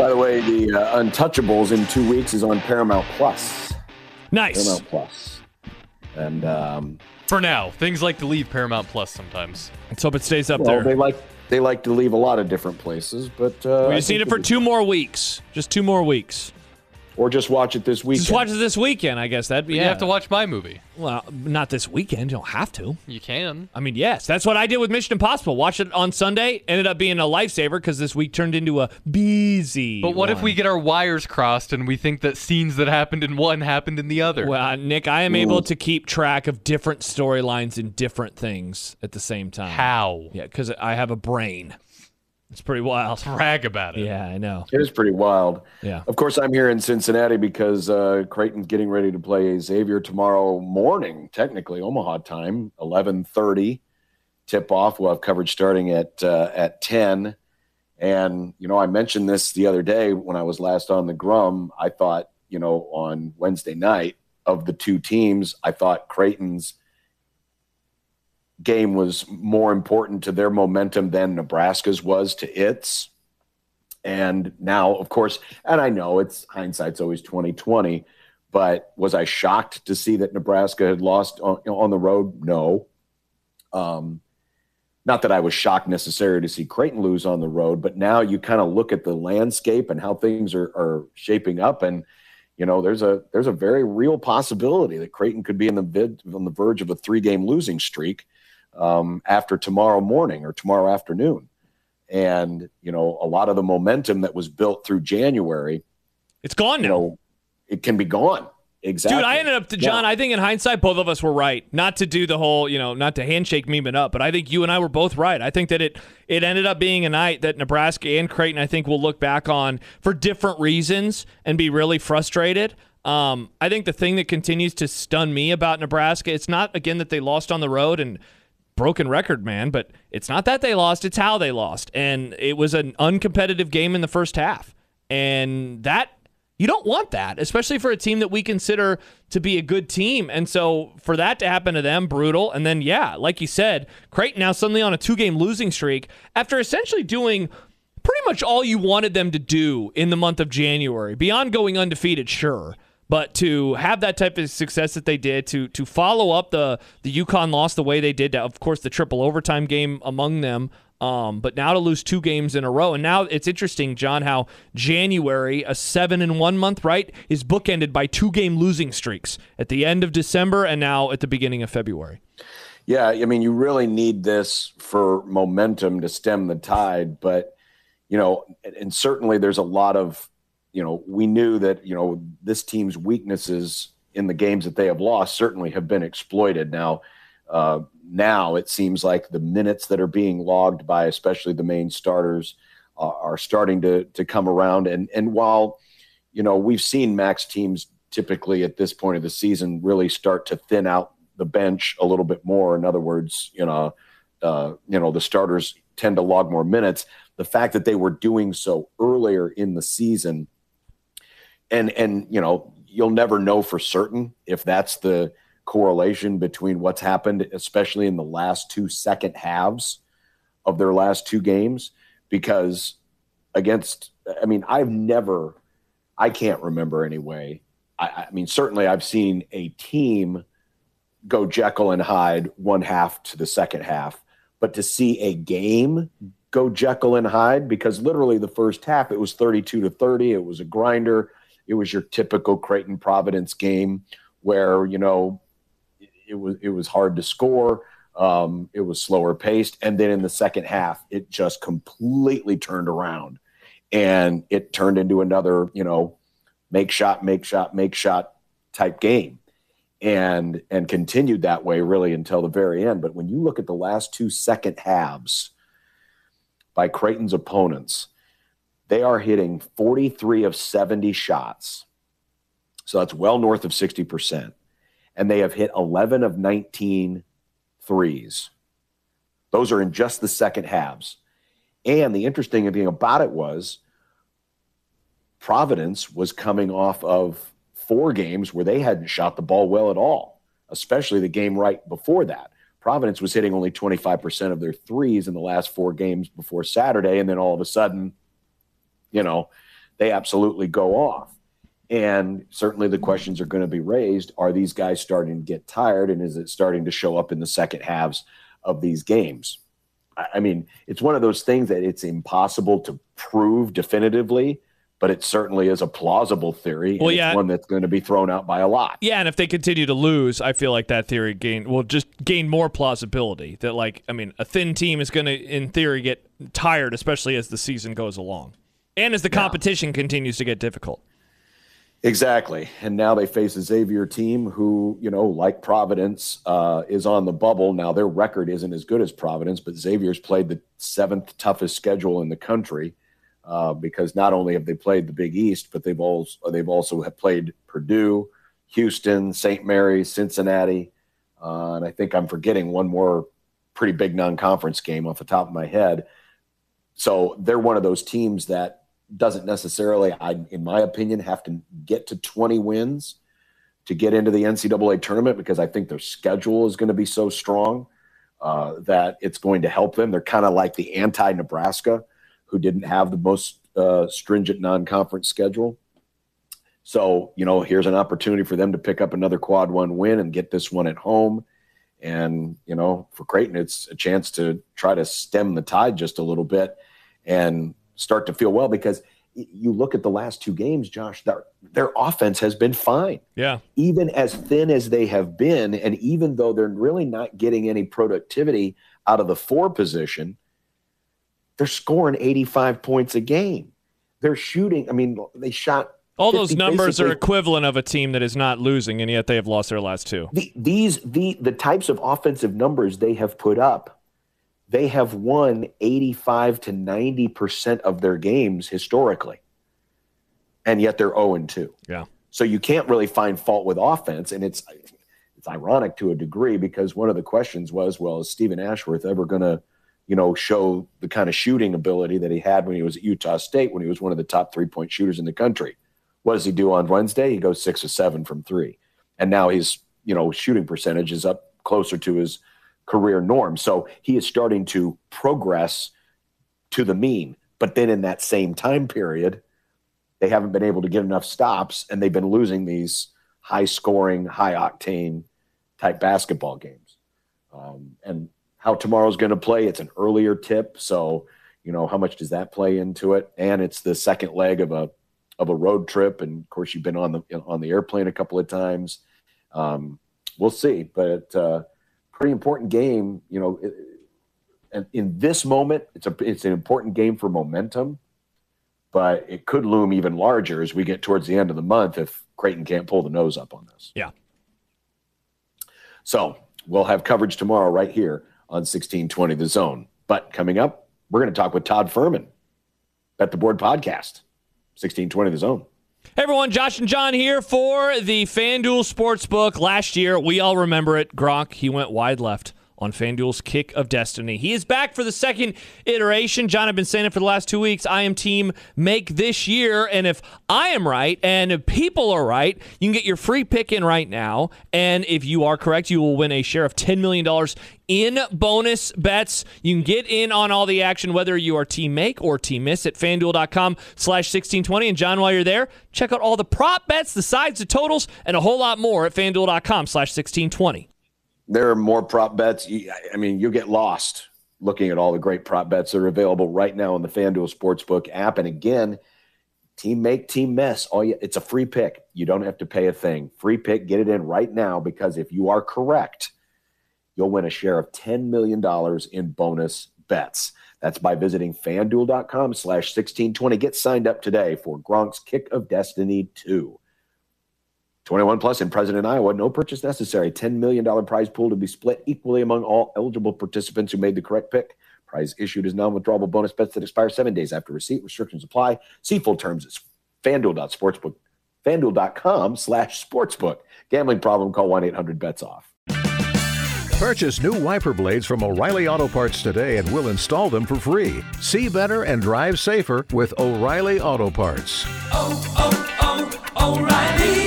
By the way, the uh, Untouchables in two weeks is on Paramount Plus. Nice. Paramount Plus. And um, For now, things like to leave Paramount Plus sometimes. Let's hope it stays up well, there. they like they like to leave a lot of different places, but uh, we I just need it for two more weeks. Just two more weeks. Or just watch it this weekend. Just watch it this weekend, I guess. That'd be. You yeah. have to watch my movie. Well, not this weekend. You don't have to. You can. I mean, yes, that's what I did with Mission Impossible. Watched it on Sunday. Ended up being a lifesaver because this week turned into a busy. But what if we get our wires crossed and we think that scenes that happened in one happened in the other? Well, uh, Nick, I am able to keep track of different storylines and different things at the same time. How? Yeah, because I have a brain. It's pretty wild. Brag about it. Yeah, I know. It is pretty wild. Yeah. Of course, I'm here in Cincinnati because uh, Creighton's getting ready to play Xavier tomorrow morning, technically Omaha time, 11:30 tip off. We'll have coverage starting at uh, at 10. And you know, I mentioned this the other day when I was last on the Grum. I thought, you know, on Wednesday night of the two teams, I thought Creighton's game was more important to their momentum than Nebraska's was to its. And now, of course, and I know it's hindsight's always 2020, but was I shocked to see that Nebraska had lost on, on the road? No. Um, not that I was shocked necessarily to see Creighton lose on the road, but now you kind of look at the landscape and how things are, are shaping up, and you know there's a there's a very real possibility that Creighton could be in the vid, on the verge of a three game losing streak um, after tomorrow morning or tomorrow afternoon and you know a lot of the momentum that was built through January, It's gone you now. know, it can be gone. Exactly, Dude, I ended up to John. I think in hindsight, both of us were right. Not to do the whole, you know, not to handshake meme it up, but I think you and I were both right. I think that it it ended up being a night that Nebraska and Creighton, I think, will look back on for different reasons and be really frustrated. Um, I think the thing that continues to stun me about Nebraska, it's not again that they lost on the road and broken record, man, but it's not that they lost, it's how they lost. And it was an uncompetitive game in the first half. And that you don't want that, especially for a team that we consider to be a good team. And so for that to happen to them, brutal. And then, yeah, like you said, Creighton now suddenly on a two game losing streak after essentially doing pretty much all you wanted them to do in the month of January, beyond going undefeated, sure. But to have that type of success that they did, to to follow up the the UConn loss the way they did, of course, the triple overtime game among them, um, but now to lose two games in a row, and now it's interesting, John, how January, a seven and one month, right, is bookended by two game losing streaks at the end of December and now at the beginning of February. Yeah, I mean, you really need this for momentum to stem the tide, but you know, and certainly there's a lot of, you know, we knew that you know this team's weaknesses in the games that they have lost certainly have been exploited. Now, uh, now it seems like the minutes that are being logged by especially the main starters uh, are starting to to come around, and and while you know we've seen max teams typically at this point of the season really start to thin out the bench a little bit more. In other words, you know, uh, you know, the starters tend to log more minutes. The fact that they were doing so earlier in the season, and and you know, you'll never know for certain if that's the correlation between what's happened, especially in the last two second halves of their last two games, because against, I mean, I've never, I can't remember anyway. I, I mean, certainly I've seen a team go Jekyll and Hyde one half to the second half, but to see a game go Jekyll and Hyde because literally the first half it was 32 to 30, it was a grinder, it was your typical Creighton Providence game where you know it was it was hard to score, um, it was slower paced, and then in the second half it just completely turned around, and it turned into another you know make shot, make shot, make shot type game and and continued that way really until the very end. But when you look at the last two second halves by Creighton's opponents, they are hitting 43 of 70 shots. So that's well north of 60%. And they have hit 11 of 19 threes. Those are in just the second halves. And the interesting thing about it was Providence was coming off of four games where they hadn't shot the ball well at all, especially the game right before that. Providence was hitting only 25% of their threes in the last four games before Saturday. And then all of a sudden, you know, they absolutely go off. And certainly the questions are going to be raised are these guys starting to get tired? And is it starting to show up in the second halves of these games? I mean, it's one of those things that it's impossible to prove definitively, but it certainly is a plausible theory. Well, yeah. one that's going to be thrown out by a lot. Yeah, and if they continue to lose, I feel like that theory gain will just gain more plausibility. That like, I mean, a thin team is going to, in theory, get tired, especially as the season goes along, and as the competition yeah. continues to get difficult. Exactly. And now they face a Xavier team who, you know, like Providence, uh, is on the bubble. Now their record isn't as good as Providence, but Xavier's played the seventh toughest schedule in the country uh, because not only have they played the Big East, but they've also they've also have played Purdue, Houston, St. Mary's, Cincinnati, uh, and I think I'm forgetting one more pretty big non-conference game off the top of my head. So they're one of those teams that doesn't necessarily, I, in my opinion, have to get to 20 wins to get into the NCAA tournament because I think their schedule is going to be so strong uh, that it's going to help them. They're kind of like the anti Nebraska, who didn't have the most uh, stringent non conference schedule. So, you know, here's an opportunity for them to pick up another quad one win and get this one at home. And, you know, for Creighton, it's a chance to try to stem the tide just a little bit and start to feel well because you look at the last two games, Josh, their, their offense has been fine. Yeah. Even as thin as they have been, and even though they're really not getting any productivity out of the four position, they're scoring 85 points a game. They're shooting, I mean, they shot. All those numbers are equivalent of a team that is not losing, and yet they have lost their last two. The, these the the types of offensive numbers they have put up they have won 85 to 90% of their games historically. And yet they're 0 and 2. Yeah. So you can't really find fault with offense. And it's it's ironic to a degree because one of the questions was, well, is Steven Ashworth ever going to, you know, show the kind of shooting ability that he had when he was at Utah State, when he was one of the top three point shooters in the country? What does he do on Wednesday? He goes six or seven from three. And now his, you know, shooting percentage is up closer to his career norm. So he is starting to progress to the mean. But then in that same time period, they haven't been able to get enough stops and they've been losing these high scoring, high octane type basketball games. Um, and how tomorrow's going to play, it's an earlier tip. So, you know, how much does that play into it? And it's the second leg of a of a road trip. And of course, you've been on the on the airplane a couple of times. Um, we'll see. But uh, pretty important game. You know, and in this moment, it's a it's an important game for momentum, but it could loom even larger as we get towards the end of the month if Creighton can't pull the nose up on this. Yeah. So we'll have coverage tomorrow right here on 1620 The Zone. But coming up, we're going to talk with Todd Furman, Bet the Board podcast, 1620 The Zone. Hey everyone, Josh and John here for the FanDuel Sportsbook. Last year, we all remember it. Gronk, he went wide left on FanDuel's Kick of Destiny. He is back for the second iteration. John, I've been saying it for the last two weeks. I am team make this year. And if I am right and if people are right, you can get your free pick in right now. And if you are correct, you will win a share of $10 million in bonus bets. You can get in on all the action, whether you are team make or team miss at fanduel.com slash 1620. And John, while you're there, check out all the prop bets, the sides, the totals, and a whole lot more at fanduel.com slash 1620 there are more prop bets. I mean, you'll get lost looking at all the great prop bets that are available right now on the FanDuel Sportsbook app. And again, team make, team mess. All you, it's a free pick. You don't have to pay a thing. Free pick. Get it in right now because if you are correct, you'll win a share of $10 million in bonus bets. That's by visiting fanduel.com slash 1620. Get signed up today for Gronk's Kick of Destiny 2. 21 plus in President Iowa, no purchase necessary. $10 million prize pool to be split equally among all eligible participants who made the correct pick. Prize issued is non-withdrawable bonus bets that expire seven days after receipt. Restrictions apply. See full terms at fanduel.sportsbook, fanduel.com slash sportsbook. Gambling problem, call 1-800-BETS-OFF. Purchase new wiper blades from O'Reilly Auto Parts today and we'll install them for free. See better and drive safer with O'Reilly Auto Parts. Oh, oh, oh, O'Reilly